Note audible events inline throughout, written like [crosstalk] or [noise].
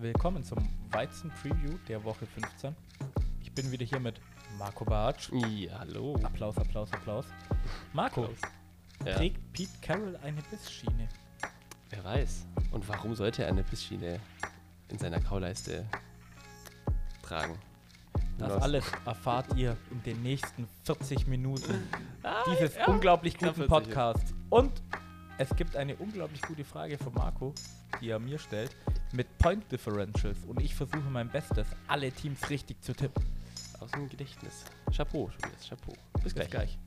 Willkommen zum Weizen-Preview der Woche 15. Ich bin wieder hier mit Marco Bartsch. Ja, hallo. Applaus, Applaus, Applaus. Marco, Ja, trägt Pete Carroll eine Bissschiene? wer weiß. Und warum sollte er eine Bissschiene in seiner Kauleiste tragen? Das alles erfahrt ihr in den nächsten 40 Minuten Ah, dieses ja. unglaublich guten 40, Podcasts. Und es gibt eine unglaublich gute Frage von Marco, die er mir stellt, mit Point Differentials. Und ich versuche mein Bestes, alle Teams richtig zu tippen. Aus dem Gedächtnis. Chapeau, Tobias, Chapeau. Bis Bis gleich. gleich.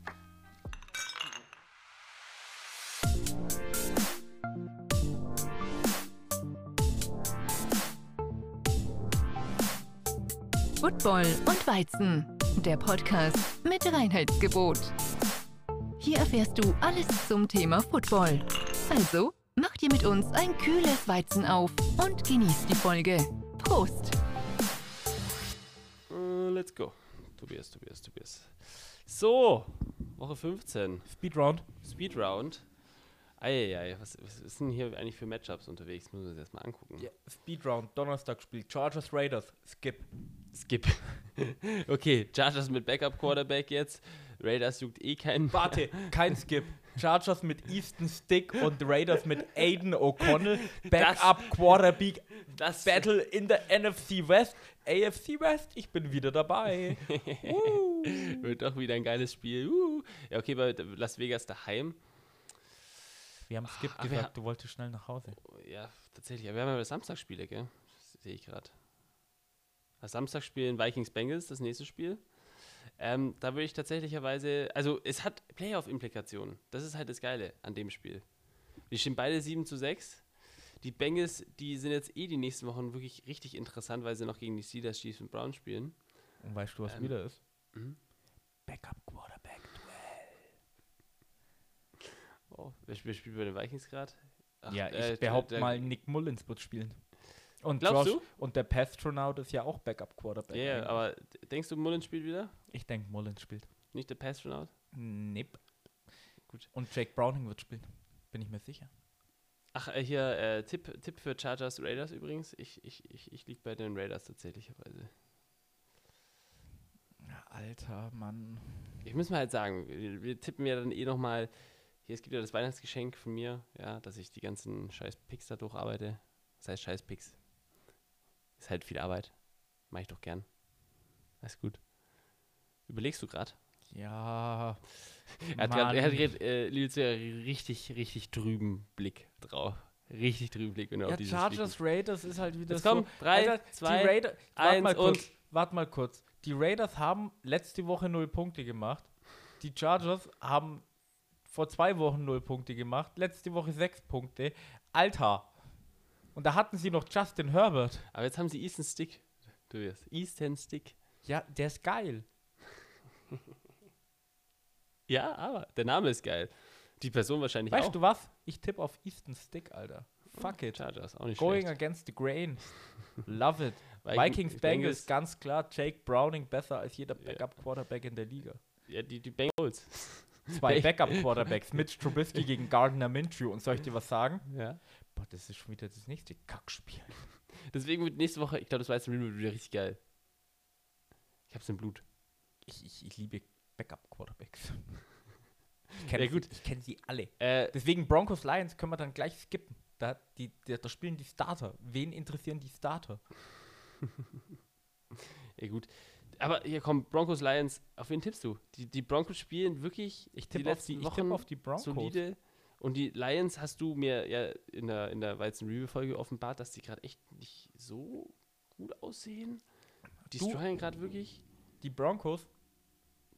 Football und Weizen, der Podcast mit Reinheitsgebot. Hier erfährst du alles zum Thema Football. Also, dir mit uns ein kühles Weizen auf und genieß die Folge. Prost! Äh, let's go. Tobias, Tobias, Tobias. So, Woche 15. Speedround. Speed Round. Eieiei, was, was ist denn hier eigentlich für Matchups unterwegs? Müssen wir uns erstmal angucken. Ja, Speedround, Donnerstagspiel. Chargers Raiders. Skip. Skip. [laughs] okay, Chargers mit Backup Quarterback jetzt. Raiders juckt eh keinen. Warte, kein Skip. [laughs] Chargers mit Easton Stick und Raiders mit Aiden O'Connell. Backup Quarterback Das Battle in der NFC West. AFC West, ich bin wieder dabei. [laughs] Uh. wird doch wieder ein geiles Spiel. Uh. Ja, okay, bei Las Vegas daheim. Wir haben Skip Ach, gesagt, du wolltest schnell nach Hause. Ja, tatsächlich. Aber wir haben ja Samstagsspiele, gell? Das sehe ich gerade. Das Samstagsspiel in Vikings Bengals, das nächste Spiel. Ähm, da würde ich tatsächlicherweise, also es hat Playoff-Implikationen. Das ist halt das Geile an dem Spiel. Wir stehen beide 7 zu 6. Die Bengals, die sind jetzt eh die nächsten Wochen wirklich richtig interessant, weil sie noch gegen die Steelers, Chiefs und Browns spielen. Und weißt du, was Ähm, wieder ist? mhm. Backup Quarterback. Oh, wer, spielt bei den Vikings gerade? Ja, ich äh, behaupte mal, Nick Mullins wird spielen. Und Glaubst Josh, Und der Pastronaut ist ja auch Backup Quarterback. Ja, yeah, aber denkst du, Mullins spielt wieder? ich denke, Mullins spielt. Nicht der Pastronaut? Nipp. Gut. Und Jake Browning wird spielen. Bin ich mir sicher. Ach, äh, hier, äh, Tipp, Tipp für Chargers Raiders übrigens. Ich, ich, ich, ich liege bei den Raiders tatsächlicherweise. Alter, Mann. Ich muss mal halt sagen, wir, wir tippen ja dann eh nochmal. Hier, es gibt ja das Weihnachtsgeschenk von mir, ja, dass ich die ganzen scheiß Picks da durcharbeite. Das heißt scheiß Picks. Ist halt viel Arbeit. Mach ich doch gern. Alles gut. Überlegst du gerade? Ja. [laughs] Er hat er grad, äh, richtig, richtig trüben Blick drauf. Richtig trüben Blick, wenn Ja, auf Chargers Raiders ist halt wieder Jetzt so. komm, drei, Alter, zwei, warte eins mal kurz, und- warte mal kurz. Die Raiders haben letzte Woche null Punkte gemacht. Die Chargers haben vor zwei Wochen null Punkte gemacht. Letzte Woche sechs Punkte. Alter. Und da hatten sie noch Justin Herbert. Aber jetzt haben sie Eastern Stick. Du wirst. Eastern Stick. Ja, der ist geil. [laughs] Ja, aber der Name ist geil. Die Person wahrscheinlich Weißt auch. du was? Ich tippe auf Easton Stick, Alter. Fuck it. Chargers, auch nicht Going schlecht. against the grain. Love it. [laughs] Viking- Vikings, Bengals, ganz klar. Jake Browning besser als jeder. Backup-Quarterback in der Liga. Ja, die, die Bengals. Zwei. [laughs] Backup-Quarterbacks. Mitch Trubisky gegen Gardner Minshew. Und soll ich dir was sagen? Ja. Boah, das ist schon wieder das nächste Kackspiel. [laughs] Deswegen wird nächste Woche, ich glaube, das weiße Review wird wieder richtig geil. Ich hab's im Blut. Ich, ich, ich liebe Backup-Quarterbacks. [laughs] Ich kenne Ja, gut. Ich kenn sie alle. Äh, Deswegen Broncos Lions können wir dann gleich skippen. Da, die, da, da spielen die Starter. Wen interessieren die Starter? [laughs] ja, gut. Aber hier kommen Broncos Lions. Auf wen tippst du? Die, die Broncos spielen wirklich Ich tippe auf, die- ich tippe auf die Broncos. solide. Und die Lions hast du mir ja in der, in der Weizen Review-Folge offenbart, dass die gerade echt nicht so gut aussehen. Die strugglen gerade wirklich. Die Broncos,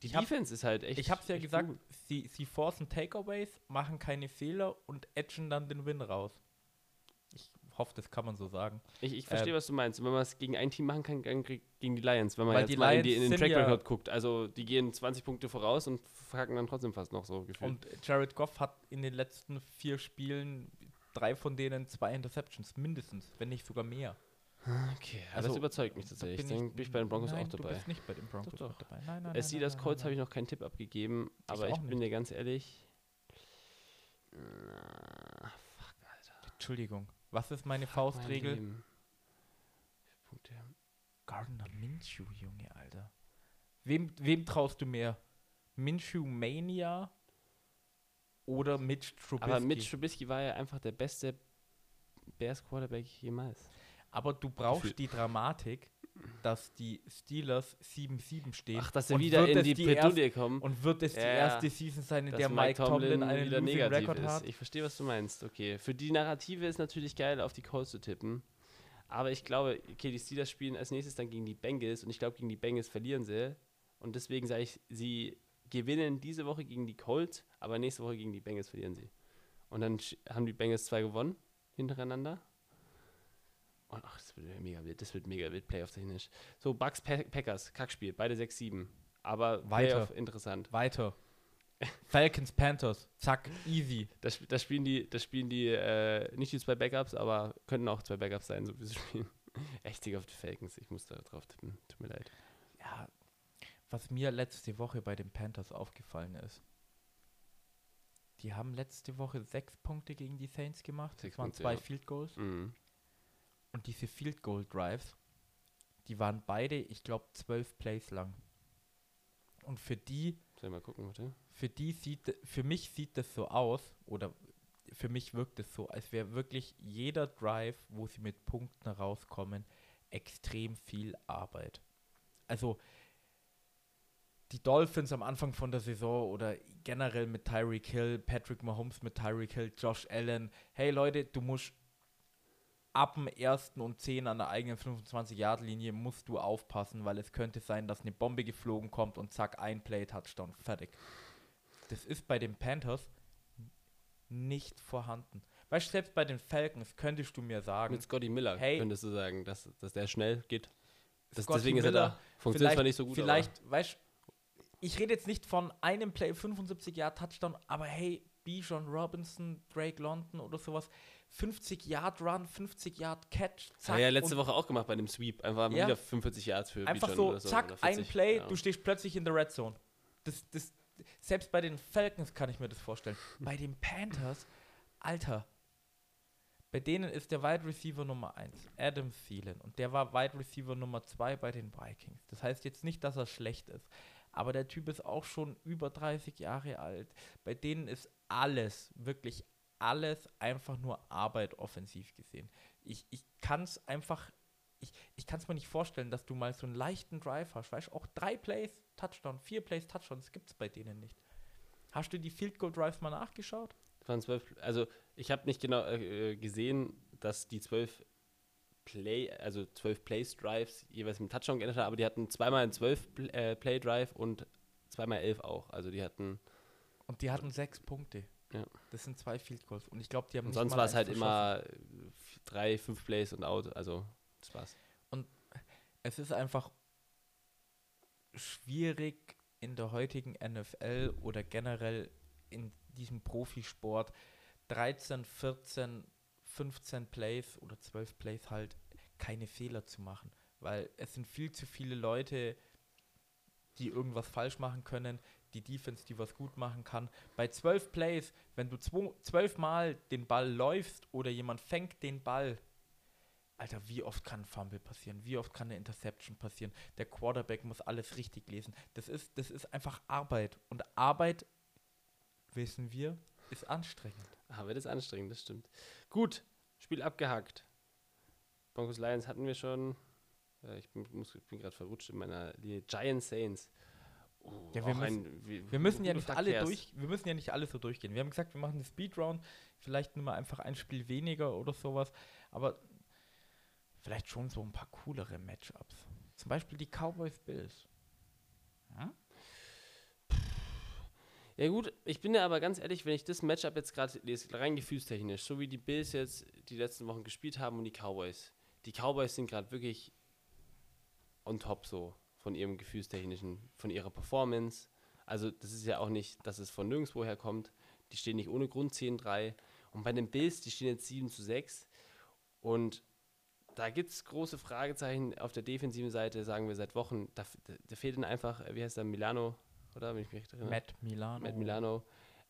Die Ich hab- Defense ist halt echt. ich hab's ja gesagt, gut. sie, sie forcen Takeaways, machen keine Fehler und edgen dann den Win raus. Ich hoffe, das kann man so sagen. Ich, ich verstehe, Ähm, was du meinst. Wenn man es gegen ein Team machen kann, gegen die Lions. Wenn man jetzt die mal in, die, in den Track ja- Record guckt. Also die gehen 20 Punkte voraus und verkacken dann trotzdem fast noch so gefühlt. Und Jared Goff hat in den letzten vier Spielen drei von denen zwei Interceptions, mindestens, wenn nicht sogar mehr. okay, ja, also, das überzeugt mich Da tatsächlich. Dann bin ich bei den Broncos nein, auch dabei. Du bist nicht bei den Broncos Doch, mit dabei. Nein, nein, Es nein, sieht das Colts habe ich noch keinen Tipp abgegeben, aber auch ich bin nicht. dir ganz ehrlich. Na, fuck, Alter. Entschuldigung. Was ist meine Mein Faustregel? Leben. Gardner Minshew, Junge, Alter. Wem, wem traust du mehr? Minshew Mania oder Mitch Trubisky? Aber Mitch Trubisky war ja einfach der beste Bears Quarterback jemals. Aber du brauchst die Dramatik, dass die Steelers 7-7 stehen. Ach, dass sie und wieder in die die Bredouille kommen. Und wird es die Ja, erste Season sein, in der Mike Tomlin einen wieder losing negativ Record ist. hat? Ich verstehe, was du meinst. Okay, für die Narrative ist natürlich geil, auf die Colts zu tippen. Aber ich glaube, okay, die Steelers spielen als nächstes dann gegen die Bengals und ich glaube, gegen die Bengals verlieren sie. Und deswegen sage ich, sie gewinnen diese Woche gegen die Colts, aber nächste Woche gegen die Bengals verlieren sie. Und dann haben die Bengals zwei gewonnen hintereinander. Und ach, das wird mega wild, das wird mega wild, Playoff-technisch. So, Bucks Pa- Packers, Kackspiel, beide 6-7. Aber Weiter. Playoff interessant. Weiter. Falcons, Panthers, zack, easy. Das, das spielen die, das spielen die, äh, nicht die zwei Backups, aber könnten auch zwei Backups sein, so wie sie [laughs] spielen. Echt Digga, auf die Falcons, ich muss da drauf tippen, tut mir leid. Ja, was mir letzte Woche bei den Panthers aufgefallen ist, die haben letzte Woche sechs Punkte gegen die Saints gemacht. Sechs Das waren Punkte, zwei ja. Field Goals. Mhm. Und diese Field Goal Drives, die waren beide, ich glaube, zwölf Plays lang. Und für die, Soll ich mal gucken, für die sieht, für mich sieht das so aus, oder für mich wirkt es so, als wäre wirklich jeder Drive, wo sie mit Punkten rauskommen, extrem viel Arbeit. Also die Dolphins am Anfang von der Saison oder generell mit Tyreek Hill, Patrick Mahomes mit Tyreek Hill, Josh Allen. Hey Leute, du musst ab dem ersten und 10 an der eigenen 25-Yard-Linie musst du aufpassen, weil es könnte sein, dass eine Bombe geflogen kommt und zack, ein Play-Touchdown, fertig. Das ist bei den Panthers nicht vorhanden. Weißt du, selbst bei den Falcons könntest du mir sagen, Mit Scotty Miller Hey. könntest du sagen, dass, dass der schnell geht. Das, deswegen ist er Miller, da. Funktioniert zwar nicht so gut, Vielleicht, weißt ich rede jetzt nicht von einem Play 75 Yard Touchdown, aber hey, Bijan Robinson, Drake London oder sowas, 50 Yard Run, 50 Yard Catch, aber. zack. Hat er ja letzte Woche auch gemacht bei dem Sweep. Einfach Ja. wieder 45 Yards für einfach Bijan so, so. zack, oder ein 40, Play, ja. du stehst plötzlich in der Red Zone. Das, das, selbst bei den Falcons kann ich mir das vorstellen. [laughs] bei den Panthers, Alter, bei denen ist der Wide Receiver Nummer 1, Adam Thielen, und der war Wide Receiver Nummer 2 bei den Vikings. Das heißt jetzt nicht, dass er schlecht ist, aber der Typ ist auch schon über 30 Jahre alt. Bei denen ist alles, wirklich alles einfach nur Arbeit offensiv gesehen. Ich, ich kann es einfach, ich, ich kann es mir nicht vorstellen, dass du mal so einen leichten Drive hast. Weißt du, auch drei Plays, Touchdown, vier Plays, Touchdown, das gibt es bei denen nicht. Hast du die Field Goal Drives mal nachgeschaut? Also ich habe nicht genau äh, äh, gesehen, dass die zwölf Play, also zwölf Plays Drives jeweils mit Touchdown geändert haben, aber die hatten zweimal einen zwölf äh, Play Drive und zweimal elf auch. Also die hatten Und die hatten sechs Punkte. Ja. Das sind zwei Field Goals. Und ich glaube, die haben und sonst war es halt immer drei, fünf Plays und out. Also das war's. es ist einfach schwierig in der heutigen NFL oder generell in diesem Profisport 13, 14, 15 Plays oder 12 Plays halt keine Fehler zu machen, weil es sind viel zu viele Leute, die irgendwas falsch machen können, die Defense, die was gut machen kann. Bei 12 Plays, wenn du zwo- 12 Mal den Ball läufst oder jemand fängt den Ball, Alter, wie oft kann ein Fumble passieren? Wie oft kann eine Interception passieren? Der Quarterback muss alles richtig lesen. Das ist, das ist einfach Arbeit. Und Arbeit, wissen wir, ist anstrengend. Das ist anstrengend, das stimmt. Gut, Spiel abgehakt. Broncos Lions hatten wir schon. Äh, ich bin, bin gerade verrutscht in meiner Linie. Giant Saints. Oh, Ja, wir müssen- wie- Wir müssen ja nicht du alle durch, wir müssen ja nicht alle so durchgehen. Wir haben gesagt, wir machen eine Speedround, vielleicht nur mal einfach ein Spiel weniger oder sowas, aber vielleicht schon so ein paar coolere Matchups. Zum Beispiel die Cowboys Bills. Ja gut, ich bin ja aber ganz ehrlich, wenn ich das Matchup jetzt gerade lese, rein gefühlstechnisch, so wie die Bills jetzt die letzten Wochen gespielt haben und die Cowboys. Die Cowboys sind gerade wirklich on top so von ihrem gefühlstechnischen, von ihrer Performance. Also das ist ja auch nicht, dass es von nirgendwo herkommt. Die stehen nicht ohne Grund 10-3. Und bei den Bills, die stehen jetzt 7 zu 6. Und da gibt es große Fragezeichen auf der defensiven Seite, sagen wir seit Wochen. Da, da, fehlt ihnen einfach, wie heißt der, Milano, oder? Wenn ich mich recht erinnere. Matt Milano. Matt Milano.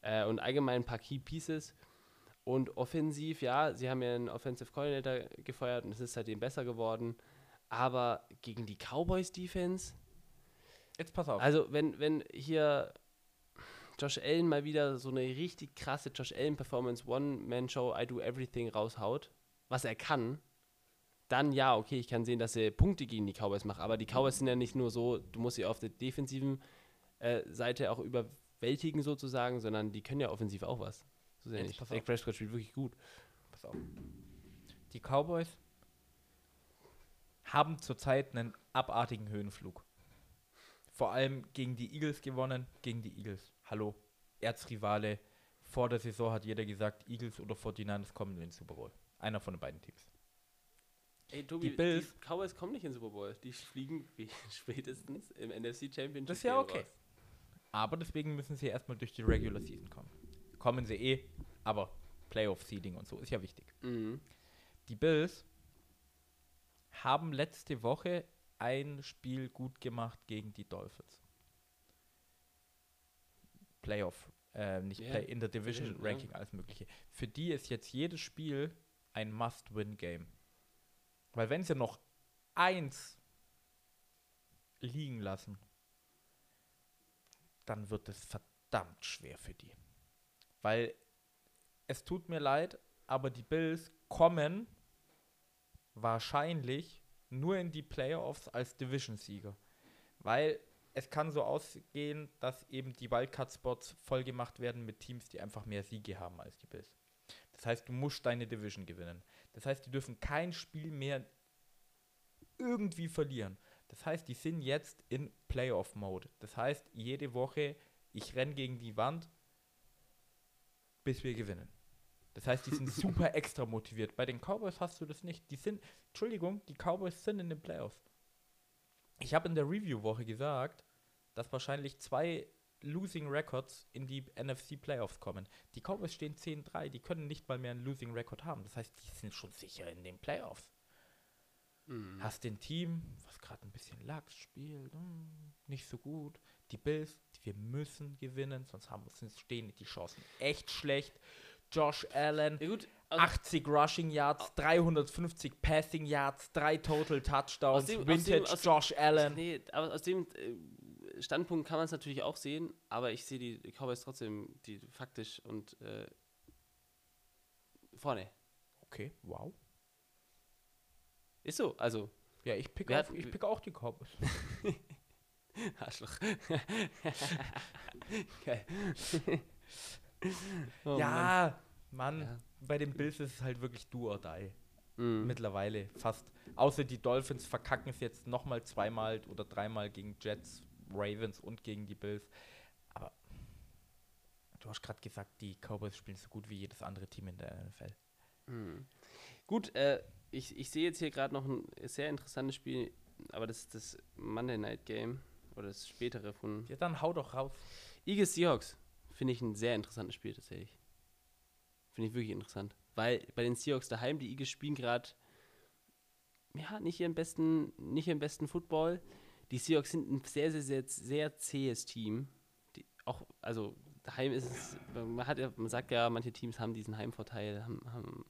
Äh, und allgemein ein paar Key Pieces. Und offensiv, ja, sie haben ja einen Offensive Coordinator gefeuert und es ist seitdem besser geworden. Aber gegen die Cowboys Defense, Jetzt pass auf. also wenn, wenn hier Josh Allen mal wieder so eine richtig krasse Josh Allen Performance One-Man-Show I Do Everything raushaut, was er kann, dann ja, okay, ich kann sehen, dass er Punkte gegen die Cowboys macht. Aber die Cowboys sind ja nicht nur so, du musst sie auf der defensiven äh, Seite auch überwältigen sozusagen, sondern die können ja offensiv auch was. So ist ja nicht. pass Dak. Prescott spielt wirklich gut. Pass auf. Die Cowboys haben zurzeit einen abartigen Höhenflug. Vor allem gegen die Eagles gewonnen, gegen die Eagles. Hallo, Erzrivale. Vor der Saison hat jeder gesagt, Eagles oder 49ers kommen in den Super Bowl. Einer von den beiden Teams. Ey, Tobi, Die Bills- Cowboys kommen nicht in den Super Bowl. Die fliegen [laughs] spätestens im NFC Championship. Das ist ja okay. raus. Aber deswegen müssen sie erstmal durch die Regular Season kommen. Kommen sie eh, aber Playoff-Seeding und so ist ja wichtig. Mhm. Die Bills haben letzte Woche ein Spiel gut gemacht gegen die Dolphins. Playoff, äh, nicht Ja, Play, in der Division, Division, ja. Ranking, alles Mögliche. Für die ist jetzt jedes Spiel ein Must-Win-Game. Weil wenn sie noch eins liegen lassen, dann wird es verdammt schwer für die. Weil es tut mir leid, aber die Bills kommen wahrscheinlich nur in die Playoffs als Division-Sieger. Weil es kann so ausgehen, dass eben die Wildcard-Spots vollgemacht werden mit Teams, die einfach mehr Siege haben als die Bills. Das heißt, du musst deine Division gewinnen. Das heißt, die dürfen kein Spiel mehr irgendwie verlieren. Das heißt, die sind jetzt in Playoff-Mode. Das heißt, jede Woche, ich renne gegen die Wand, bis wir gewinnen. Das heißt, die sind [laughs] super extra motiviert. Bei den Cowboys hast du das nicht. Die sind, Entschuldigung, die Cowboys sind in den Playoffs. Ich habe in der Review-Woche gesagt, dass wahrscheinlich zwei Losing Records in die NFC Playoffs kommen. Die Cowboys stehen 10-3, die können nicht mal mehr einen Losing Record haben. Das heißt, die sind schon sicher in den Playoffs. Mhm. Hast den Team, was gerade ein bisschen Lachs spielt, hm, nicht so gut. Die Bills, wir müssen gewinnen, sonst haben sonst stehen die Chancen echt schlecht. Josh Allen, Ja gut, also- 80 Rushing Yards, 350 Passing Yards, drei Total Touchdowns, Aus dem- aus Vintage dem- aus- Josh Allen. Nee, aber aus dem äh, Standpunkt kann man es natürlich auch sehen, aber ich sehe die Cowboys trotzdem die faktisch und äh, vorne. Okay, wow. Ist so, also Ja, ich pick, auf, hat- ich pick auch die Cowboys. [laughs] [laughs] Arschloch. [laughs] Geil. [laughs] Oh ja, Mann, Ja. bei den Bills ist es halt wirklich do or die. Mann. Mhm. Mittlerweile fast. Außer die Dolphins verkacken es jetzt nochmal zweimal oder dreimal gegen Jets, Ravens und gegen die Bills. Aber du hast gerade gesagt, die Cowboys spielen so gut wie jedes andere Team in der NFL. Mhm. Gut, äh, ich, ich sehe jetzt hier gerade noch ein sehr interessantes Spiel, aber das ist das Monday Night Game oder das spätere von Ja, dann hau doch raus. Eagles Seahawks. Finde ich ein sehr interessantes Spiel tatsächlich. Finde ich wirklich interessant. Weil bei den Seahawks daheim, die Eagles spielen gerade ja, nicht ihren besten, nicht ihren besten Football. Die Seahawks sind ein sehr, sehr, sehr, sehr zähes Team. Die auch, also daheim ist es, man, hat ja, man sagt ja, manche Teams haben diesen Heimvorteil, haben, haben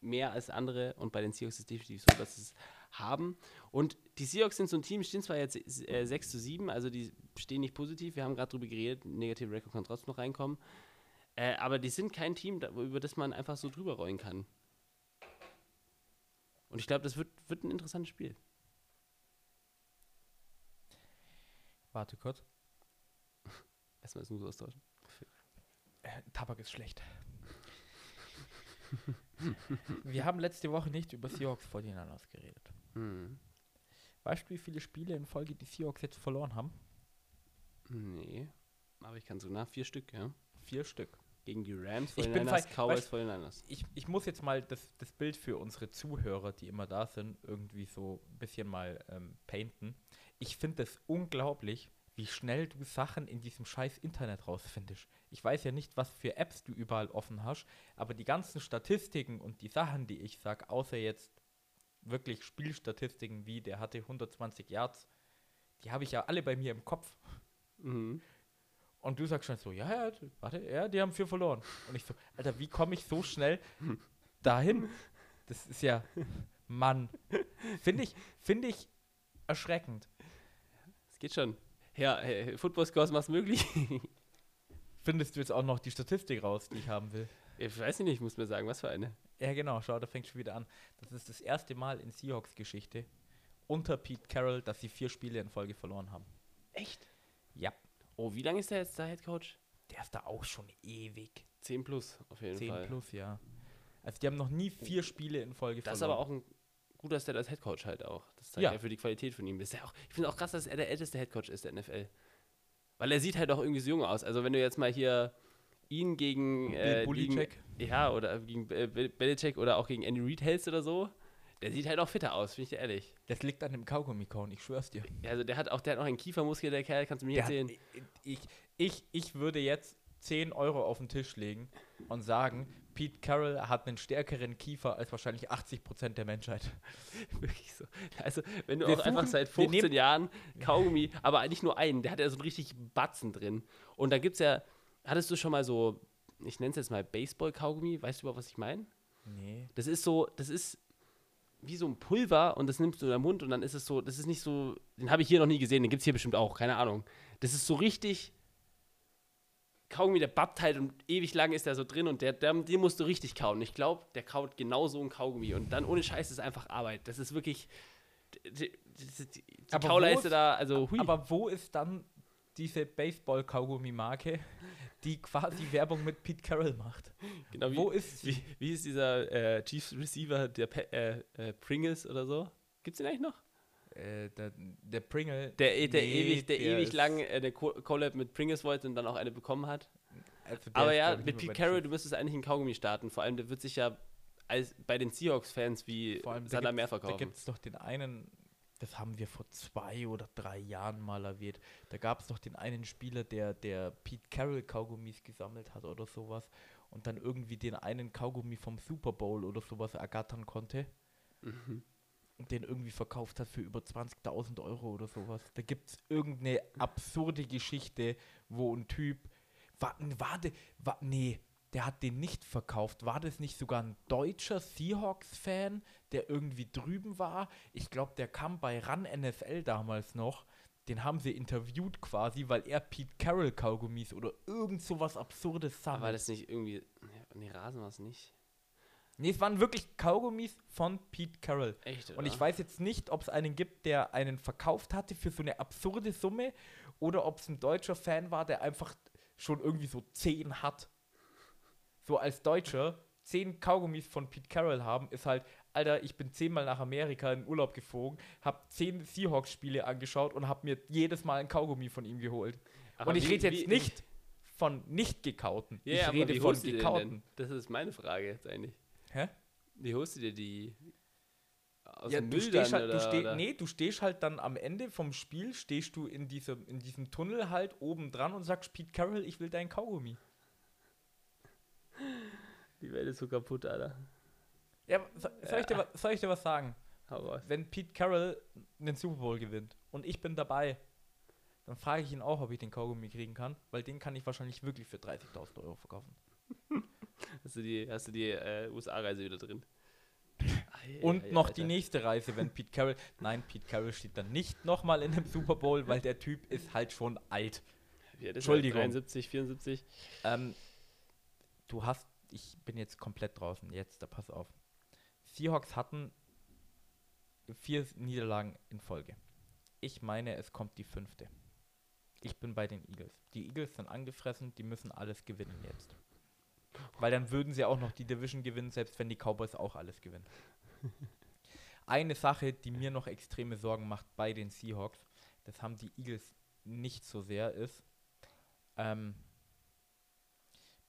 mehr als andere und bei den Seahawks ist es definitiv so, dass es haben. Und die Seahawks sind so ein Team, stehen zwar jetzt äh, 6 zu 7, also die stehen nicht positiv, wir haben gerade drüber geredet, negative Record kann trotzdem noch reinkommen. Äh, aber die sind kein Team, da, über das man einfach so drüber rollen kann. Und ich glaube, das wird, wird ein interessantes Spiel. Warte kurz. [laughs] Erstmal das News austauschen. Äh, Tabak ist schlecht. [laughs] Wir haben letzte Woche nicht über Seahawks 49ers geredet. Hm. Weißt du, wie viele Spiele in Folge die Seahawks jetzt verloren haben? Nee. Aber ich kann so nach vier Stück, ja. Vier Stück. Gegen die Rams, Ich bin 49ers, fein- Cowboys, weißt- 49ers. Ich, ich muss jetzt mal das, das Bild für unsere Zuhörer, die immer da sind, irgendwie so ein bisschen mal ähm, painten. Ich finde es unglaublich, wie schnell du Sachen in diesem scheiß Internet rausfindest. Ich weiß ja nicht, was für Apps du überall offen hast, aber die ganzen Statistiken und die Sachen, die ich sag, außer jetzt wirklich Spielstatistiken wie der hatte 120 Yards, die habe ich ja alle bei mir im Kopf. Mhm. Und du sagst schon so, ja, ja, warte, ja, die haben vier verloren. Und ich so, Alter, wie komme ich so schnell dahin? Das ist ja, Mann. Finde ich, finde ich erschreckend. Es geht schon. Ja, hey, Football Scores macht's möglich. Findest du jetzt auch noch die Statistik raus, die ich haben will? ich weiß nicht, ich muss mir sagen, was für eine. Ja, genau, schau, da fängt schon wieder an. Das ist das erste Mal in Seahawks-Geschichte unter Pete Carroll, dass sie vier Spiele in Folge verloren haben. Echt? Ja, Oh, wie lange ist der jetzt da Head Coach? der ist da auch schon ewig. 10 plus, auf jeden 10 Fall. plus, ja. Also die haben noch nie vier Spiele in Folge Das ist verloren. aber auch ein guter Step als Head Coach halt auch. Das zeigt Ja. ja. für die Qualität von ihm. Das ist ja auch, ich finde auch krass, dass er der älteste Head Coach ist der NFL. Weil er sieht halt auch irgendwie so jung aus. Also wenn du jetzt mal hier ihn gegen, äh, gegen ja, oder gegen äh, Bel- Belichick oder auch gegen Andy Reid hältst oder so, der sieht halt auch fitter aus, finde ich dir ehrlich. Das liegt an dem Kaugummi-Kauen, ich schwör's dir. Also der hat auch, der hat auch einen Kiefermuskel, der Kerl, kannst du mir Der hat, erzählen. ich, ich, ich würde jetzt 10 Euro auf den Tisch legen und sagen, Pete Carroll hat einen stärkeren Kiefer als wahrscheinlich 80% der Menschheit. [laughs] Wirklich so. Also, wenn du Wir auch einfach suchen- seit wir 15 nehmen- Jahren Kaugummi, aber eigentlich nur einen, der hat ja so einen richtig Batzen drin. Und da gibt's ja, hattest du schon mal so, ich nenne es jetzt mal Baseball-Kaugummi, weißt du überhaupt, was ich meine? Nee. Das ist so, das ist wie so ein Pulver und das nimmst du in den Mund und dann ist es so, das ist nicht so, den habe ich hier noch nie gesehen, den gibt es hier bestimmt auch, keine Ahnung. Das ist so richtig Kaugummi, der bappt halt und ewig lang ist der so drin und der, der, den musst du richtig kauen. Ich glaube, der kaut genau so ein Kaugummi und dann ohne Scheiß ist einfach Arbeit. Das ist wirklich, die, die, die, die ist- da, also hui. Aber wo ist dann diese Baseball-Kaugummi-Marke, die quasi Werbung mit Pete Carroll macht? genau, wie, wo ist sie? wie, wie ist dieser äh, Chiefs Receiver, der Pe äh, äh, Pringles oder so? Gibt's den eigentlich noch? Äh, der, der Pringle. Der, der Nee, ewig, der, ewig ist- lang äh, eine Co- Collab mit Pringles wollte und dann auch eine bekommen hat. also der Aber ja, mit Pete Carroll, du müsstest eigentlich einen Kaugummi starten. Vor allem, der wird sich ja als bei den Seahawks-Fans wie Vor allem, da Sander mehr gibt's- Da verkaufen. gibt es doch den einen, das haben wir vor zwei oder drei Jahren mal erwähnt. Da gab es doch den einen Spieler, der, der Pete Carroll Kaugummis gesammelt hat oder sowas und dann irgendwie den einen Kaugummi vom Super Bowl oder sowas ergattern konnte Mhm. und den irgendwie verkauft hat für über 20.000 Euro oder sowas. Da gibt es irgendeine absurde Geschichte, wo ein Typ, war, warte, war, nee, der hat den nicht verkauft. War das nicht sogar ein deutscher Seahawks-Fan, der irgendwie drüben war? Ich glaube, der kam bei Run NFL damals noch. Den haben sie interviewt quasi, weil er Pete Carroll Kaugummis oder irgend sowas Absurdes Aber war das nicht irgendwie. Nee, Rasen war es nicht. Nee, es waren wirklich Kaugummis von Pete Carroll. Echt, oder? Und ich weiß jetzt nicht, ob es einen gibt, der einen verkauft hatte für so eine absurde Summe oder ob es ein deutscher Fan war, der einfach schon irgendwie so 10 hat. So als Deutscher 10 Kaugummis von Pete Carroll haben, ist halt, Alter, ich bin zehnmal nach Amerika in Urlaub geflogen, hab 10 Seahawks-Spiele angeschaut und hab mir jedes Mal ein Kaugummi von ihm geholt. Aber und ich rede jetzt wie- nicht von nicht gekauten. Ja, ich rede von du gekauten. denn? Das ist meine Frage jetzt eigentlich. Hä? Wie holst du dir die? Aus ja, dem du Müll stehst dann, halt, du oder- steh, oder? nee, du stehst halt dann am Ende vom Spiel, stehst du in diesem, in diesem Tunnel halt oben dran und sagst, Pete Carroll, ich will dein Kaugummi. Die Welt ist so kaputt, Alter. Ja, so, soll, ich dir, wa- soll ich dir was sagen? Wenn Pete Carroll den Super Bowl gewinnt und ich bin dabei, dann frage ich ihn auch, ob ich den Kaugummi kriegen kann, weil den kann ich wahrscheinlich wirklich für 30.000 Euro verkaufen. [laughs] Hast du die, hast du die äh, USA-Reise wieder drin? [laughs] Und ei, noch Alter. die nächste Reise, wenn Pete Carroll, [laughs] nein, Pete Carroll steht dann nicht nochmal in dem Super Bowl, weil der Typ ist halt schon alt. Wie alt ist er? Entschuldigung. 73, 74. Ähm, du hast, ich bin jetzt komplett draußen, jetzt, da pass auf. Seahawks hatten vier Niederlagen in Folge. Ich meine, es kommt die fünfte. Ich bin bei den Eagles. Die Eagles sind angefressen, die müssen alles gewinnen jetzt. Weil dann würden sie auch noch die Division gewinnen, selbst wenn die Cowboys auch alles gewinnen. [laughs] Eine Sache, die mir noch extreme Sorgen macht bei den Seahawks, das haben die Eagles nicht so sehr, ist, ähm,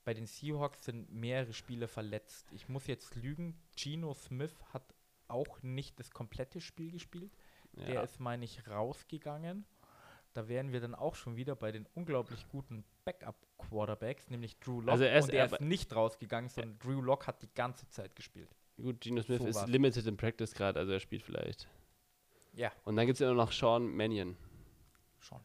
bei den Seahawks sind mehrere Spieler verletzt. Ich muss jetzt lügen, Geno Smith hat auch nicht das komplette Spiel gespielt. Der Ja. ist, meine ich, rausgegangen. Da wären wir dann auch schon wieder bei den unglaublich guten Backup-Quarterbacks, nämlich Drew Lock. Also er ist- und er er- ist nicht rausgegangen, sondern Drew Lock hat die ganze Zeit gespielt. Gut, Geno Smith So ist war's. limited in Practice gerade, also er spielt vielleicht. Ja. Und dann gibt es ja noch Sean Mannion. Sean.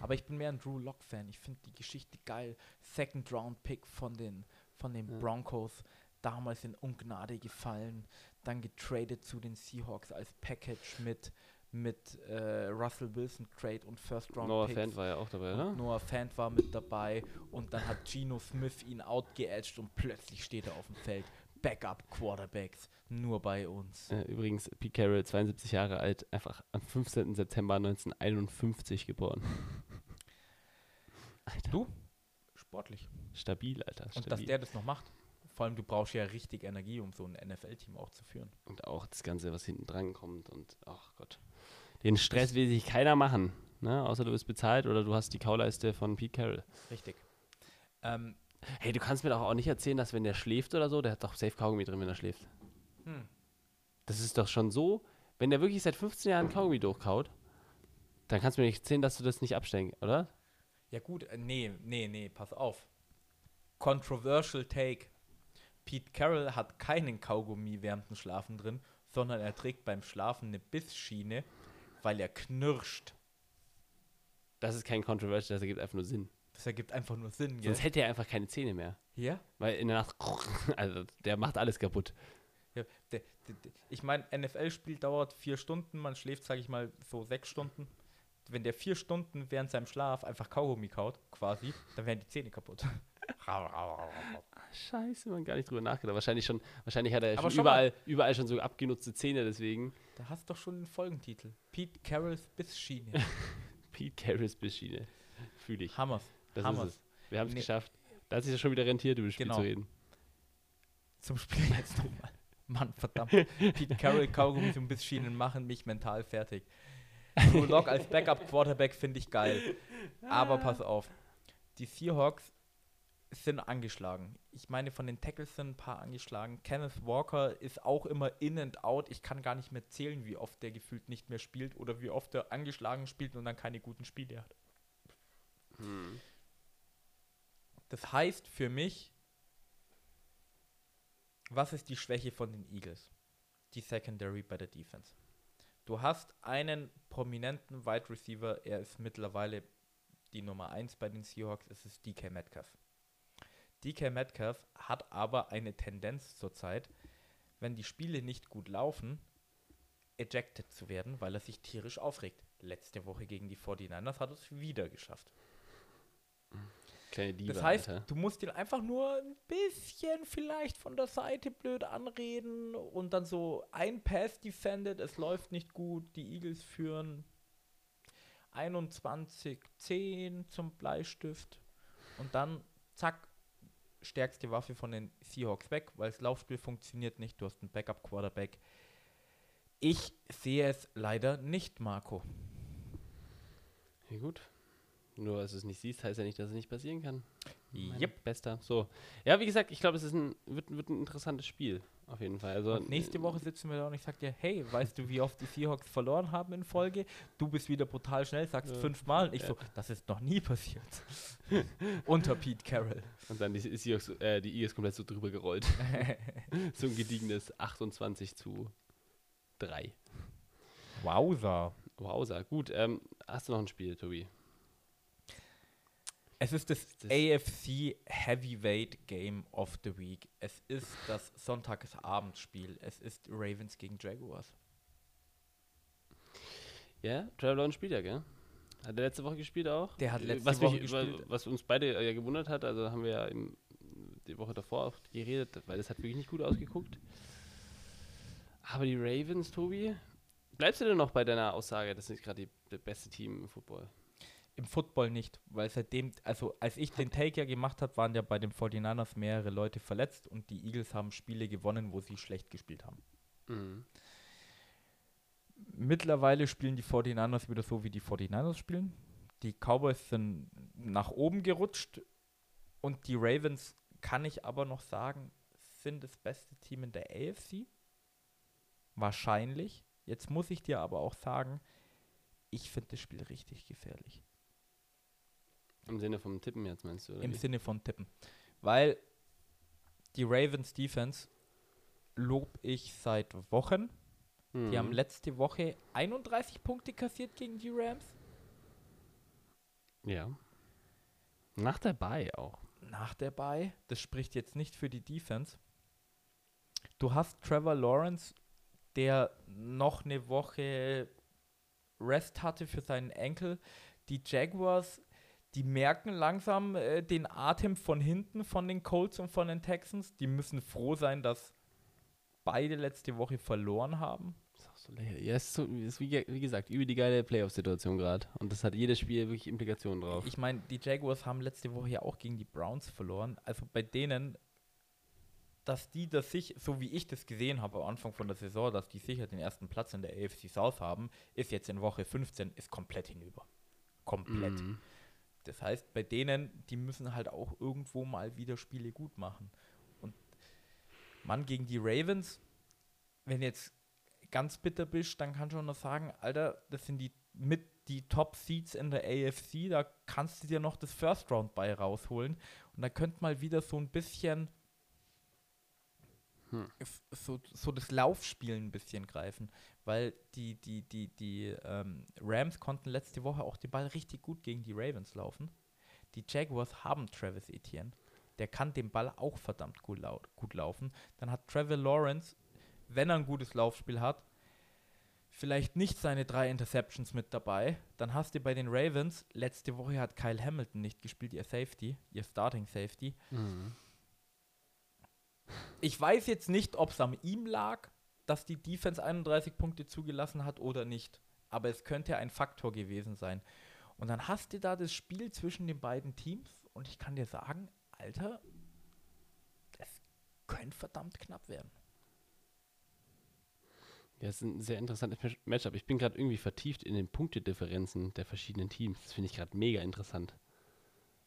Aber ich bin mehr ein Drew Lock-Fan. Ich finde die Geschichte geil. Second Round Pick von den, von den Ja. Broncos. Damals in Ungnade gefallen. dann getradet zu den Seahawks als Package mit, mit äh, Russell Wilson Trade und First Round Noah Picks. Fant war ja auch dabei, oder? Noah Fant war mit dabei und dann hat Geno Smith ihn outgeedged und plötzlich steht er auf dem Feld. Backup Quarterbacks, nur bei uns. Äh, übrigens, Pete Carroll, 72 Jahre alt, einfach am 15. September 1951 geboren. [laughs] Alter, Du? Sportlich. stabil, Alter. Und dass Stabil. der das noch macht. Vor allem, du brauchst ja richtig Energie, um so ein NFL-Team auch zu führen. Und auch das Ganze, was hinten dran kommt. Und ach Gott. Den Stress will sich keiner machen. Ne? Außer du bist bezahlt oder du hast die Kauleiste von Pete Carroll. Richtig. Ähm, Hey, du kannst mir doch auch nicht erzählen, dass wenn der schläft oder so, der hat doch safe Kaugummi drin, wenn er schläft. hm. Das ist doch schon so, wenn der wirklich seit 15 Jahren Kaugummi durchkaut, dann kannst du mir nicht erzählen, dass du das nicht abstellen, oder? Ja gut, äh, nee, nee, nee, pass auf. Controversial Take. Pete Carroll hat keinen Kaugummi während dem Schlafen drin, sondern er trägt beim Schlafen eine Bissschiene, weil er knirscht. Das ist kein Controversial, das ergibt einfach nur Sinn. Das ergibt einfach nur Sinn, gell? Sonst hätte er einfach keine Zähne mehr. Ja? Weil in der Nacht, [laughs] also der macht alles kaputt. ja der, der, der, ich meine, NFL-Spiel dauert vier Stunden, man schläft, sage ich mal, so sechs Stunden. Wenn der vier Stunden während seinem Schlaf einfach Kaugummi kaut, quasi, dann wären die Zähne kaputt. Scheiße, man gar nicht drüber nachgedacht. Wahrscheinlich schon, wahrscheinlich hat er Aber schon schau mal. überall, überall schon so abgenutzte Zähne, deswegen. Da hast du doch schon den Folgentitel. Pete Carrolls Bissschiene. [laughs] Pete Carrolls Bissschiene. Fühle ich. Hammers. Das Hammers. ist es. Wir haben es Nee. geschafft. Da hat sich das schon wieder rentiert, über das Spiel Genau. zu reden. Zum Spiel jetzt nochmal. Mann, verdammt. Pete Carroll, Kaugummis und Bissschienen machen mich mental fertig. Drew Lock als Backup-Quarterback finde ich geil. Aber pass auf. Die Seahawks sind angeschlagen. Ich meine, von den Tackles sind ein paar angeschlagen. Kenneth Walker ist auch immer in and out. Ich kann gar nicht mehr zählen, wie oft der gefühlt nicht mehr spielt oder wie oft er angeschlagen spielt und dann keine guten Spiele hat. Das heißt für mich, was ist die Schwäche von den Eagles? Die Secondary bei der Defense. Du hast einen prominenten Wide Receiver, er ist mittlerweile die Nummer 1 bei den Seahawks, es ist DK Metcalf. DK Metcalf hat aber eine Tendenz zurzeit, wenn die Spiele nicht gut laufen, ejected zu werden, weil er sich tierisch aufregt. Letzte Woche gegen die 49ers hat es wieder geschafft. Kleine Diva, Das heißt, Alter. du musst ihn einfach nur ein bisschen vielleicht von der Seite blöd anreden und dann so ein Pass defended, es läuft nicht gut, die Eagles führen 21-10 zum Bleistift und dann zack, stärkste Waffe von den Seahawks weg, weil das Laufspiel funktioniert nicht, du hast einen Backup-Quarterback. Ich sehe es leider nicht, Marco. Ja, gut. Nur, als du es nicht siehst, heißt ja nicht, dass es nicht passieren kann. Mein Yep. Bester. So. Ja, wie gesagt, ich glaube, es ist ein, wird, wird ein interessantes Spiel. Auf jeden Fall. Also, Und nächste Woche sitzen wir da und ich sag dir, hey, weißt du, wie oft die Seahawks verloren haben in Folge? Du bist wieder brutal schnell, sagst Ja. fünfmal. Und ich Ja. so, das ist noch nie passiert. [laughs] Unter Pete Carroll. Und dann die, Seahawks, äh, die Eagles komplett so drüber gerollt. [laughs] so ein gediegenes 28 zu 3. Wowza. Wowza. Gut, ähm, hast du noch ein Spiel, Tobi? Es ist das, Das- AFC Heavyweight Game of the Week. Es ist das Sonntagsabendspiel. Es ist Ravens gegen Jaguars. Ja, Trevor Lawrence spielt ja, gell? Hat er letzte Woche gespielt auch? Der hat letzte was Woche mich, gespielt. Was uns beide äh, ja gewundert hat, also haben wir ja im, die Woche davor auch geredet, weil das hat wirklich nicht gut ausgeguckt. Aber die Ravens, Tobi, bleibst du denn noch bei deiner Aussage, das ist gerade das beste Team im Football? Im Football nicht, weil seitdem, also als ich den Take ja gemacht habe, waren ja bei den 49ers mehrere Leute verletzt und die Eagles haben Spiele gewonnen, wo sie schlecht gespielt haben. Mhm. Mittlerweile spielen die 49ers wieder so, wie die 49ers spielen. Die Cowboys sind nach oben gerutscht und die Ravens, kann ich aber noch sagen, sind das beste Team in der AFC. Wahrscheinlich. Jetzt muss ich dir aber auch sagen, ich finde das Spiel richtig gefährlich. Im Sinne vom Tippen jetzt meinst du? Oder Im wie? Sinne von Tippen. Weil die Ravens Defense lob ich seit Wochen. Die haben Mhm. letzte Woche 31 Punkte kassiert gegen die Rams. Ja. Nach dabei auch. Nach der Bye. Das spricht jetzt nicht für die Defense. du hast Trevor Lawrence, der noch eine Woche Rest hatte für seinen Enkel. Die Jaguars, die merken langsam äh, den Atem von hinten von den Colts und von den Texans. Die müssen froh sein, dass beide letzte Woche verloren haben. Das ist auch so. Ja, es ist, so, ist wie, wie gesagt, über die geile Playoff-Situation gerade. Und das hat jedes Spiel wirklich Implikationen drauf. Ich meine, die Jaguars haben letzte Woche ja auch gegen die Browns verloren. Also bei denen, dass die das sich, so wie ich das gesehen habe am Anfang von der Saison, dass die sicher den ersten Platz in der AFC South haben, ist jetzt in Woche 15, ist komplett hinüber. Komplett. Mhm. Das heißt, bei denen, die müssen halt auch irgendwo mal wieder Spiele gut machen. Und Mann, gegen die Ravens, wenn jetzt ganz bitter bist, dann kannst du auch noch sagen, Alter, das sind die mit die Top Seeds in der AFC, da kannst du dir noch das First Round bei rausholen. Und da könnte mal wieder so ein bisschen Hm. so, so das Laufspiel ein bisschen greifen, weil die, die, die, die ähm, Rams konnten letzte Woche auch den Ball richtig gut gegen die Ravens laufen. Die Jaguars haben Travis Etienne. Der kann den Ball auch verdammt gut, lau gut laufen. Dann hat Trevor Lawrence, wenn er ein gutes Laufspiel hat, vielleicht nicht seine drei Interceptions mit dabei. Dann hast du bei den Ravens, letzte Woche hat Kyle Hamilton nicht gespielt, ihr Safety, ihr Starting Safety. Mhm. Ich weiß jetzt nicht, ob es an ihm lag, dass die Defense 31 Punkte zugelassen hat oder nicht. Aber es könnte ein Faktor gewesen sein. Und dann hast du da das Spiel zwischen den beiden Teams und ich kann dir sagen, Alter, es könnte verdammt knapp werden. Ja, es ist ein sehr interessantes Match- Matchup. Ich bin gerade irgendwie vertieft in den Punktedifferenzen der verschiedenen Teams. Das finde ich gerade mega interessant.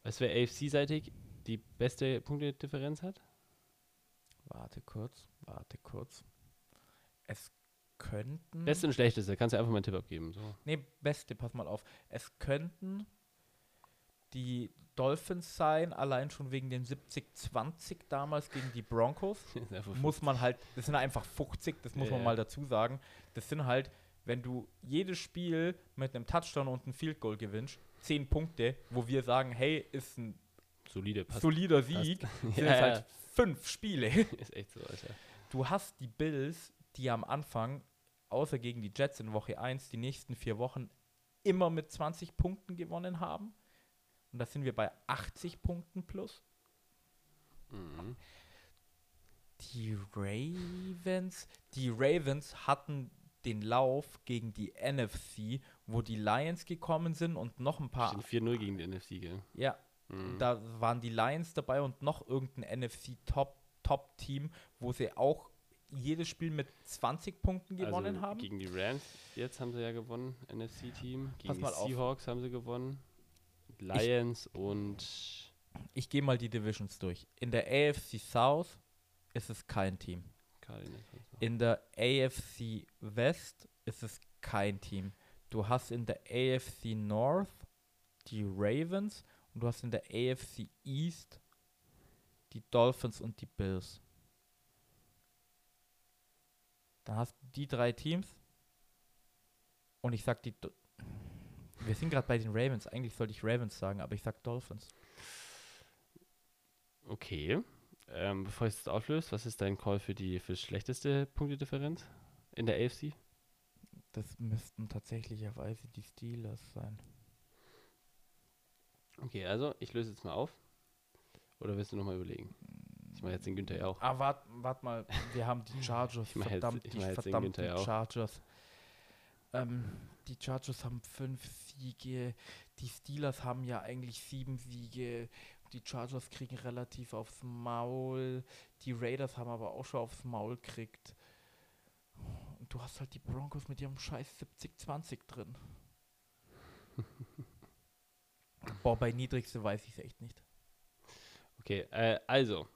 Weißt du, wer AFC-seitig die beste Punktedifferenz hat? Warte kurz, warte kurz. Es könnten. Beste und schlechteste. Kannst du einfach mal einen Tipp abgeben. So. Nee, beste, pass mal auf. Es könnten die Dolphins sein, allein schon wegen den 70-20 damals gegen die Broncos. [laughs] Muss man halt, das sind einfach 50, das muss Ja, man mal dazu sagen. Das sind halt, wenn du jedes Spiel mit einem Touchdown und einem Field Goal gewinnst, 10 Punkte, wo wir sagen, hey, ist ein solide. Passt. solider Sieg, [laughs] sind Ja, es ja. halt fünf Spiele. [laughs] Ist echt so, Alter. Du hast die Bills, die am Anfang, außer gegen die Jets in Woche 1, die nächsten vier Wochen immer mit 20 Punkten gewonnen haben. Und da sind wir bei 80 Punkten plus. Mhm. Die Ravens, die Ravens hatten den Lauf gegen die NFC, wo die Lions gekommen sind und noch ein paar. Stehen 4-0 gegen die NFC, gell? Ja, Mhm. da waren die Lions dabei und noch irgendein NFC Top Top Team, wo sie auch jedes Spiel mit 20 Punkten gewonnen also haben. Gegen die Rams, jetzt haben sie ja gewonnen, NFC-Team. Gegen Pass die mal auf. Seahawks haben sie gewonnen. Lions und Ich gehe mal die Divisions durch. In der AFC South ist es kein Team. In der AFC West ist es kein Team. Du hast in der AFC North die Ravens und du hast in der AFC East die Dolphins und die Bills. Dann hast du die drei Teams und ich sag die. Wir sind gerade bei den Ravens. Eigentlich sollte ich Ravens sagen, aber ich sag Dolphins. Okay. Ähm, bevor ich es auflöse, was ist dein Call für die für schlechteste Punktedifferenz in der AFC? Das müssten tatsächlicherweise die Steelers sein. Okay, also ich löse jetzt mal auf. Oder willst du nochmal überlegen? Mache jetzt den Günther ja auch. Ah, warte wart mal, wir haben die [laughs] Chargers, Ich mach jetzt- verdammt, ich die jetzt ja auch. Chargers. Ähm, die Chargers haben fünf Siege, die Steelers haben ja eigentlich sieben Siege, die Chargers kriegen relativ aufs Maul, die Raiders haben aber auch schon aufs Maul gekriegt. Und du hast halt die Broncos mit ihrem scheiß 70-20 drin. [laughs] Boah, bei niedrigste weiß ich es echt nicht. Okay, äh, also.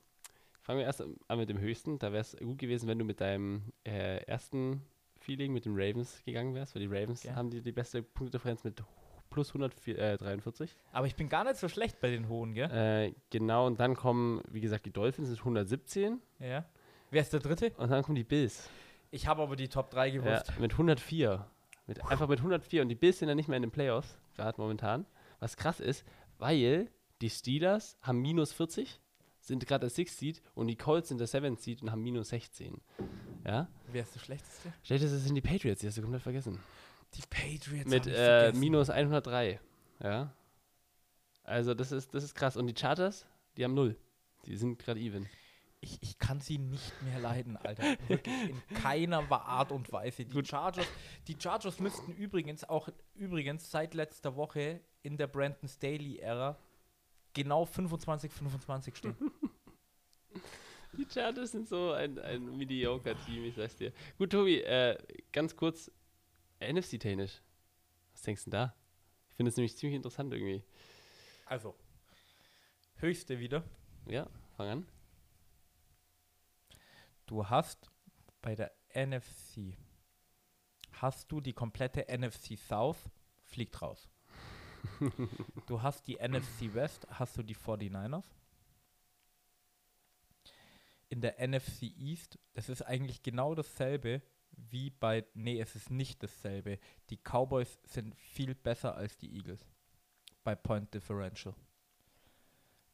Fangen wir erst an mit dem höchsten. Da wäre es gut gewesen, wenn du mit deinem äh, ersten Feeling mit den Ravens gegangen wärst, weil die Ravens Gern. haben die, die beste Punktedifferenz mit plus 143. Aber ich bin gar nicht so schlecht bei den Hohen, gell? Äh, genau, und dann kommen, wie gesagt, die Dolphins mit 117 Ja. Wer ist der dritte? und dann kommen die Bills. Ich habe aber die Top 3 Ja, gewusst. mit 104. Mit, einfach mit 104. Und die Bills sind ja nicht mehr in den Playoffs, gerade momentan. Was krass ist, weil die Steelers haben minus 40, sind gerade der Sixth Seed und die Colts sind der Seventh Seed und haben minus 16. Ja? Wer ist der schlechteste? Schlechteste sind die Patriots, die hast du komplett vergessen. Die Patriots. Mit äh, minus 103. Ja. Also das ist, das ist krass. Und die Chargers, die haben null. Die sind gerade even. Ich, ich kann sie nicht mehr leiden, Alter. Wirklich in [laughs] keiner Art und Weise. Die Chargers, die Chargers müssten übrigens auch übrigens seit letzter Woche in der Brandon Staley-Ära genau 25-25 stehen. [laughs] Die Chargers sind so ein, ein Mediocre-Team, ich sag's dir. Gut, Tobi, äh, ganz kurz, NFC-technisch. Was denkst du denn da? Ich finde es nämlich ziemlich interessant irgendwie. Also, höchste wieder. Ja, fang an. Du hast bei der NFC hast du die komplette NFC South, fliegt raus. Du hast die NFC West, hast du die 49ers. In der NFC East, das ist eigentlich genau dasselbe wie bei, nee, es ist nicht dasselbe. Die Cowboys sind viel besser als die Eagles bei Point Differential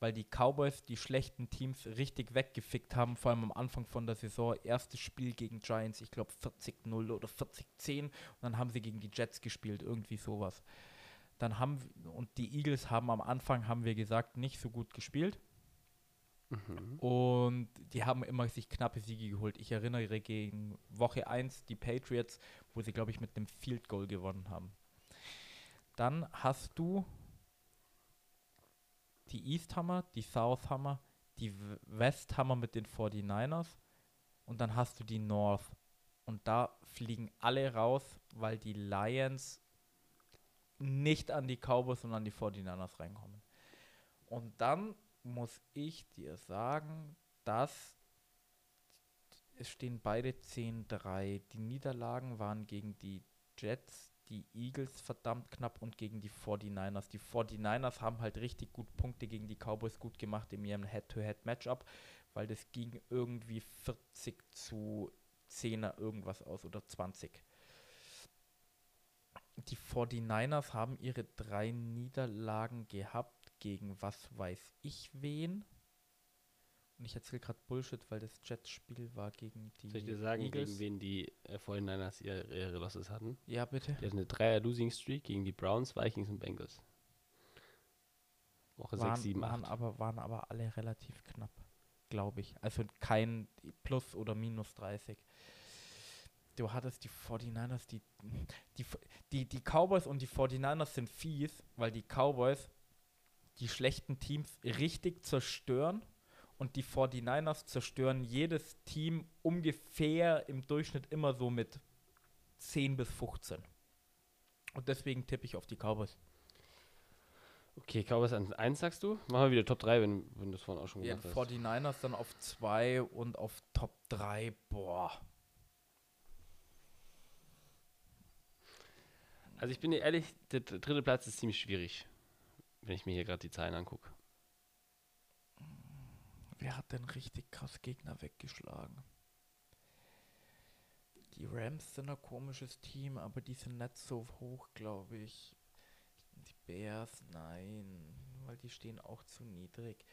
weil die Cowboys die schlechten Teams richtig weggefickt haben, vor allem am Anfang von der Saison. Erstes Spiel gegen Giants, ich glaube 40-0 oder 40-10 und dann haben sie gegen die Jets gespielt, irgendwie sowas. Dann haben und die Eagles haben am Anfang, haben wir gesagt, nicht so gut gespielt und die haben immer sich knappe Siege geholt. Ich erinnere gegen Woche 1 die Patriots, wo sie, glaube ich, mit einem Field Goal gewonnen haben. Dann hast du die East Hammer, die South Hammer, die West Hammer mit den 49ers und dann hast du die North. Und da fliegen alle raus, weil die Lions nicht an die Cowboys und an die 49ers reinkommen. Und dann muss ich dir sagen, dass es stehen beide 10-3. Die Niederlagen waren gegen die Jets, die Eagles verdammt knapp und gegen die 49ers. Die 49ers haben halt richtig gut Punkte gegen die Cowboys gut gemacht in ihrem Head-to-Head-Matchup, weil das ging irgendwie 40 zu 10er irgendwas aus oder 20. Die 49ers haben ihre drei Niederlagen gehabt gegen was weiß ich wen. Und ich erzähle gerade Bullshit, weil das Jets-Spiel war gegen die Soll ich dir sagen, Eagles. gegen wen die äh, 49ers ihre, ihre Losses hatten? Ja, bitte. Die hatten eine Dreier-Losing-Streak gegen die Browns, Vikings und Bengals. Woche 6, waren, 7, waren, 8. aber, waren aber alle relativ knapp, glaube ich. Also kein Plus oder Minus 30. Du hattest die 49ers, die, die, die, die Cowboys und die 49ers sind fies, weil die Cowboys die schlechten Teams richtig zerstören und die 49ers zerstören jedes Team ungefähr im Durchschnitt immer so mit 10 bis 15. Und deswegen tippe ich auf die Cowboys. Okay, Cowboys an 1 sagst du? Machen wir wieder Top 3, wenn, wenn du es vorhin auch schon Ja, gemacht hast. 49ers dann auf 2 und auf Top 3, boah. Also ich bin ehrlich, der dr- dritte Platz ist ziemlich schwierig, wenn ich mir hier gerade die Zahlen angucke. Wer hat denn richtig krass Gegner weggeschlagen? Die Rams sind ein komisches Team, aber die sind nicht so hoch, glaube ich. Die Bears, nein, weil die stehen auch zu niedrig.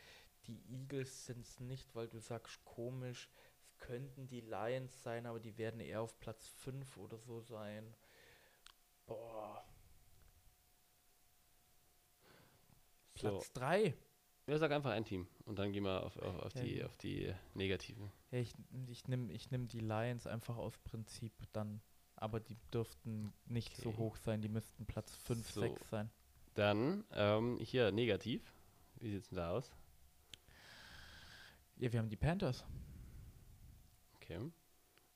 Die Eagles sind es nicht, weil du sagst komisch. Es könnten die Lions sein, aber die werden eher auf Platz 5 oder so sein. So. Platz 3. Ja, sag einfach ein Team und dann gehen wir auf, auf, auf, Ja, die, auf die negativen. Ja, ich, ich nehme ich nehm die Lions einfach aus Prinzip dann. Aber die dürften nicht so Okay. hoch sein. Die müssten Platz 5, So. 6 sein. Dann ähm, hier negativ. Wie sieht es denn da aus? Ja, wir haben die Panthers. Okay.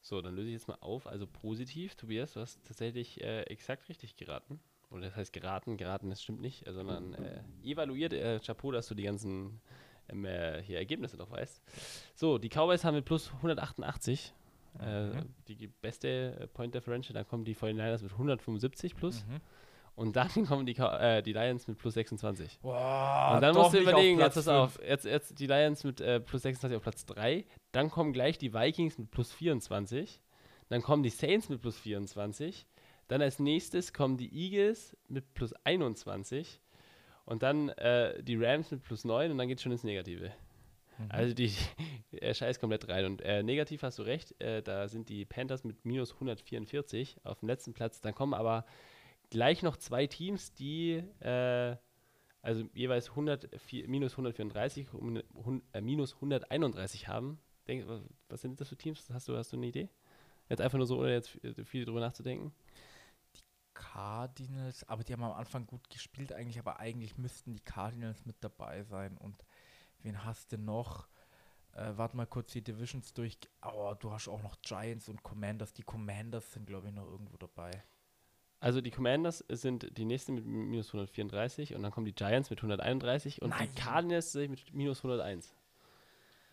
So, dann löse ich jetzt mal auf. Also positiv, Tobias, du hast tatsächlich äh, exakt richtig geraten. Oder das heißt geraten, geraten, das stimmt nicht, sondern äh, evaluiert. Äh, Chapeau, dass du die ganzen ähm, äh, hier Ergebnisse noch weißt. So, die Cowboys haben mit plus 188 äh, Mhm. die beste äh, Point Differential. Dann kommen die 49ers mit 175 plus. Mhm. Und dann [laughs] kommen die, äh, die Lions mit plus 26. Boah, Und dann musst du überlegen, jetzt pass auf, jetzt, jetzt die Lions mit plus 26 auf Platz 3, dann kommen gleich die Vikings mit plus 24, dann kommen die Saints mit plus 24, dann als nächstes kommen die Eagles mit plus 21 und dann äh, die Rams mit plus 9 und dann geht es schon ins Negative. Mhm. Also die, [laughs] er scheißt komplett rein. Und äh, negativ hast du recht, äh, da sind die Panthers mit minus 144 auf dem letzten Platz. Dann kommen aber gleich noch zwei Teams, die äh, also jeweils 100, vier- minus 134 und äh, minus 131 haben. Denk, was- sind das für Teams? Hast du, hast du eine Idee? Jetzt einfach nur so, ohne jetzt viel viel drüber nachzudenken. Cardinals, aber die haben am Anfang gut gespielt eigentlich, aber eigentlich müssten die Cardinals mit dabei sein. Und wen hast du noch? Äh, warte mal kurz die Divisions durch. Oh, du hast auch noch Giants und Commanders. Die Commanders sind, glaube ich, noch irgendwo dabei. Also die Commanders sind die nächsten mit minus 134 und dann kommen die Giants mit 131 und Nein. die Cardinals mit minus 101.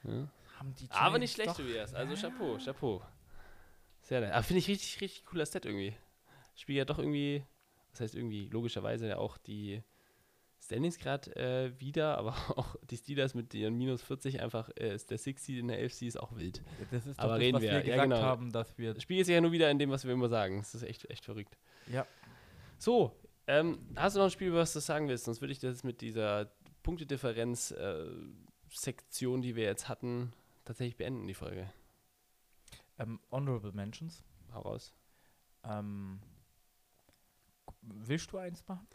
Ja. Haben die Aber nicht schlecht, Tobias. Also Ja. Chapeau, Chapeau. Sehr nett. Aber finde ich richtig, richtig cooler Stat irgendwie. Spiel ja doch irgendwie, was heißt irgendwie, logischerweise ja auch die Standings gerade äh, wieder, [laughs] aber auch die Steelers mit ihren minus 40 einfach, äh, ist der Six Seed in der AFC ist auch wild. Das ist doch Aber das, reden was wir. wir Ja, gesagt genau. haben, dass wir. Das Spiel ist ja nur wieder in dem, was wir immer sagen. Das ist echt, echt verrückt. Ja. So, ähm, hast du noch ein Spiel, was du sagen willst? Sonst würde ich das mit dieser Punktedifferenz-Sektion, die wir jetzt hatten, tatsächlich beenden, die Folge. Ähm, Honorable Mentions. Hau raus. Ähm, willst du eins machen?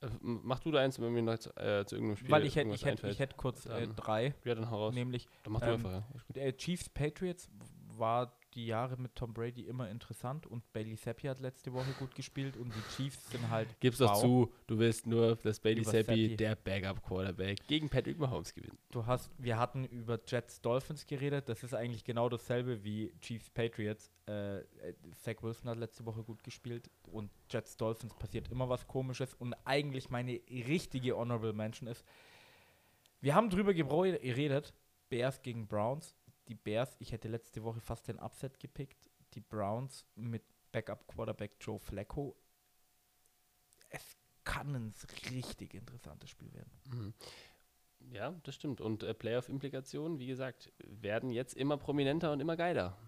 Äh, Mach du da eins, wenn mir noch zu, äh, zu irgendeinem Spiel Weil ich hätte ich hätt, ich hätt kurz äh, drei, Ja, dann hau raus. nämlich Dann mach du ähm, einfach. Ja. Chiefs Patriots war die Jahre mit Tom Brady immer interessant und Bailey Zappi hat letzte Woche gut gespielt und die Chiefs sind halt Gib's doch wow. zu, du willst nur, dass Bailey Zappi. der Backup-Quarterback, gegen Patrick Mahomes gewinnt. Du hast, wir hatten über Jets Dolphins geredet. Das ist eigentlich genau dasselbe wie Chiefs Patriots. Äh, äh, Zach Wilson hat letzte Woche gut gespielt und Jets Dolphins passiert immer was Komisches. Und eigentlich meine richtige Honorable Mention ist, wir haben drüber geredet, Bears gegen Browns. Die Bears, ich hätte letzte Woche fast den Upset gepickt. Die Browns mit Backup Quarterback Joe Flacco. Es kann ein richtig interessantes Spiel werden. Mhm. Ja, das stimmt. Und äh, Playoff-Implikationen, wie gesagt, werden jetzt immer prominenter und immer geiler.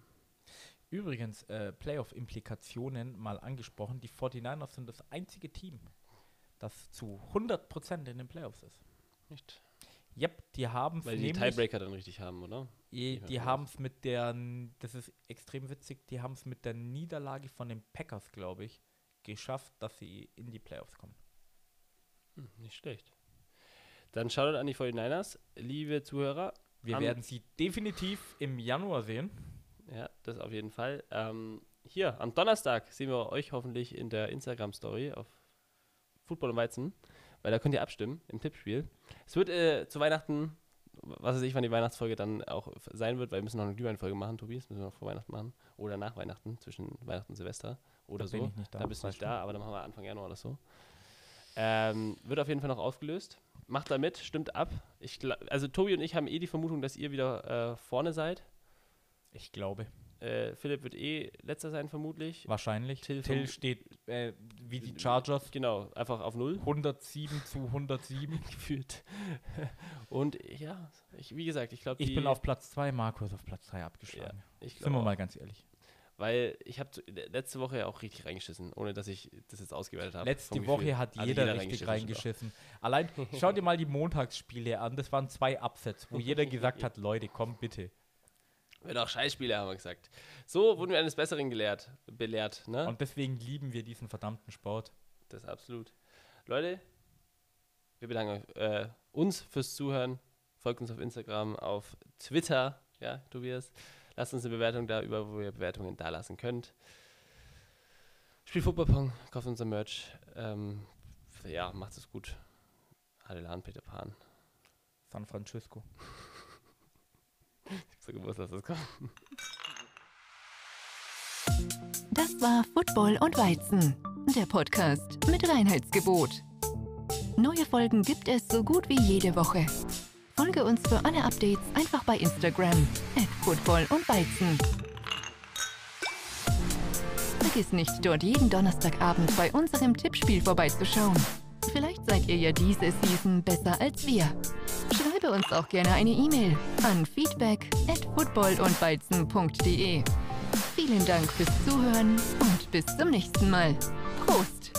Übrigens, äh, Playoff-Implikationen mal angesprochen. Die 49ers sind das einzige Team, das zu 100% in den Playoffs ist. Nicht? Yep, die haben es Weil die Tiebreaker dann richtig haben, oder? weiß die nicht. haben es mit der, das ist extrem witzig, die haben es mit der Niederlage von den Packers, glaube ich, geschafft, dass sie in die Playoffs kommen. Hm, nicht schlecht. Dann schaut an die 49ers, liebe Zuhörer. Wir werden sie definitiv im Januar sehen. Ja, das auf jeden Fall. Ähm, hier, am Donnerstag sehen wir euch hoffentlich in der Instagram-Story auf Football und Weizen, weil da könnt ihr abstimmen im Tippspiel. Es wird äh, zu Weihnachten, was weiß ich, wann die Weihnachtsfolge dann auch sein wird, weil wir müssen noch eine Glühweinfolge machen, Tobi, das müssen wir noch vor Weihnachten machen. Oder nach Weihnachten, zwischen Weihnachten und Silvester oder Da so. bin ich nicht da, Da bist du nicht da, aber dann machen wir Anfang Januar oder so. Ähm, wird auf jeden Fall noch aufgelöst. Macht da mit, stimmt ab. Ich, also Tobi und ich haben eh die Vermutung, dass ihr wieder äh, vorne seid. Ich glaube. Äh, Philipp wird eh letzter sein, vermutlich. Wahrscheinlich. Till Till, steht äh, wie die Chargers Genau, einfach auf Null 107 zu 107. [laughs] gefühlt. Und ja, ich, wie gesagt, ich glaube, Ich bin auf Platz 2, Markus auf Platz 3 abgeschlagen. ich Sind wir mal ganz ehrlich. Weil ich habe letzte Woche ja auch richtig reingeschissen, ohne dass ich das jetzt ausgewertet habe. Letzte Woche hat Also jeder, richtig stimmt reingeschissen. Allein, schau dir mal die Montagsspiele an. Das waren zwei Upsets, wo [laughs] jeder gesagt hat, Leute, komm bitte. Wird auch Scheißspiele, haben wir gesagt. So wurden wir eines Besseren gelehrt, belehrt. Ne? Und deswegen lieben wir diesen verdammten Sport. Das ist absolut. Leute, wir bedanken äh, uns fürs Zuhören. Folgt uns auf Instagram, auf Twitter, ja, Tobias. Lasst uns eine Bewertung da, über wo ihr Bewertungen da lassen könnt. Spielt Footballpong, kauft unser Merch. Ähm, ja, macht es gut. Adelan, Peter Pan. San Francisco. Ich hab so gewusst, dass das kommt. Das war Football und Weizen, der Podcast mit Reinheitsgebot. Neue Folgen gibt es so gut wie jede Woche. Folge uns für alle Updates einfach bei Instagram at Football und Weizen. Vergiss nicht, dort jeden Donnerstagabend bei unserem Tippspiel vorbeizuschauen. Vielleicht seid ihr ja diese Season besser als wir. Schreibe uns auch gerne eine E-Mail an feedback at footballundweizen.de. Vielen Dank fürs Zuhören und bis zum nächsten Mal. Prost!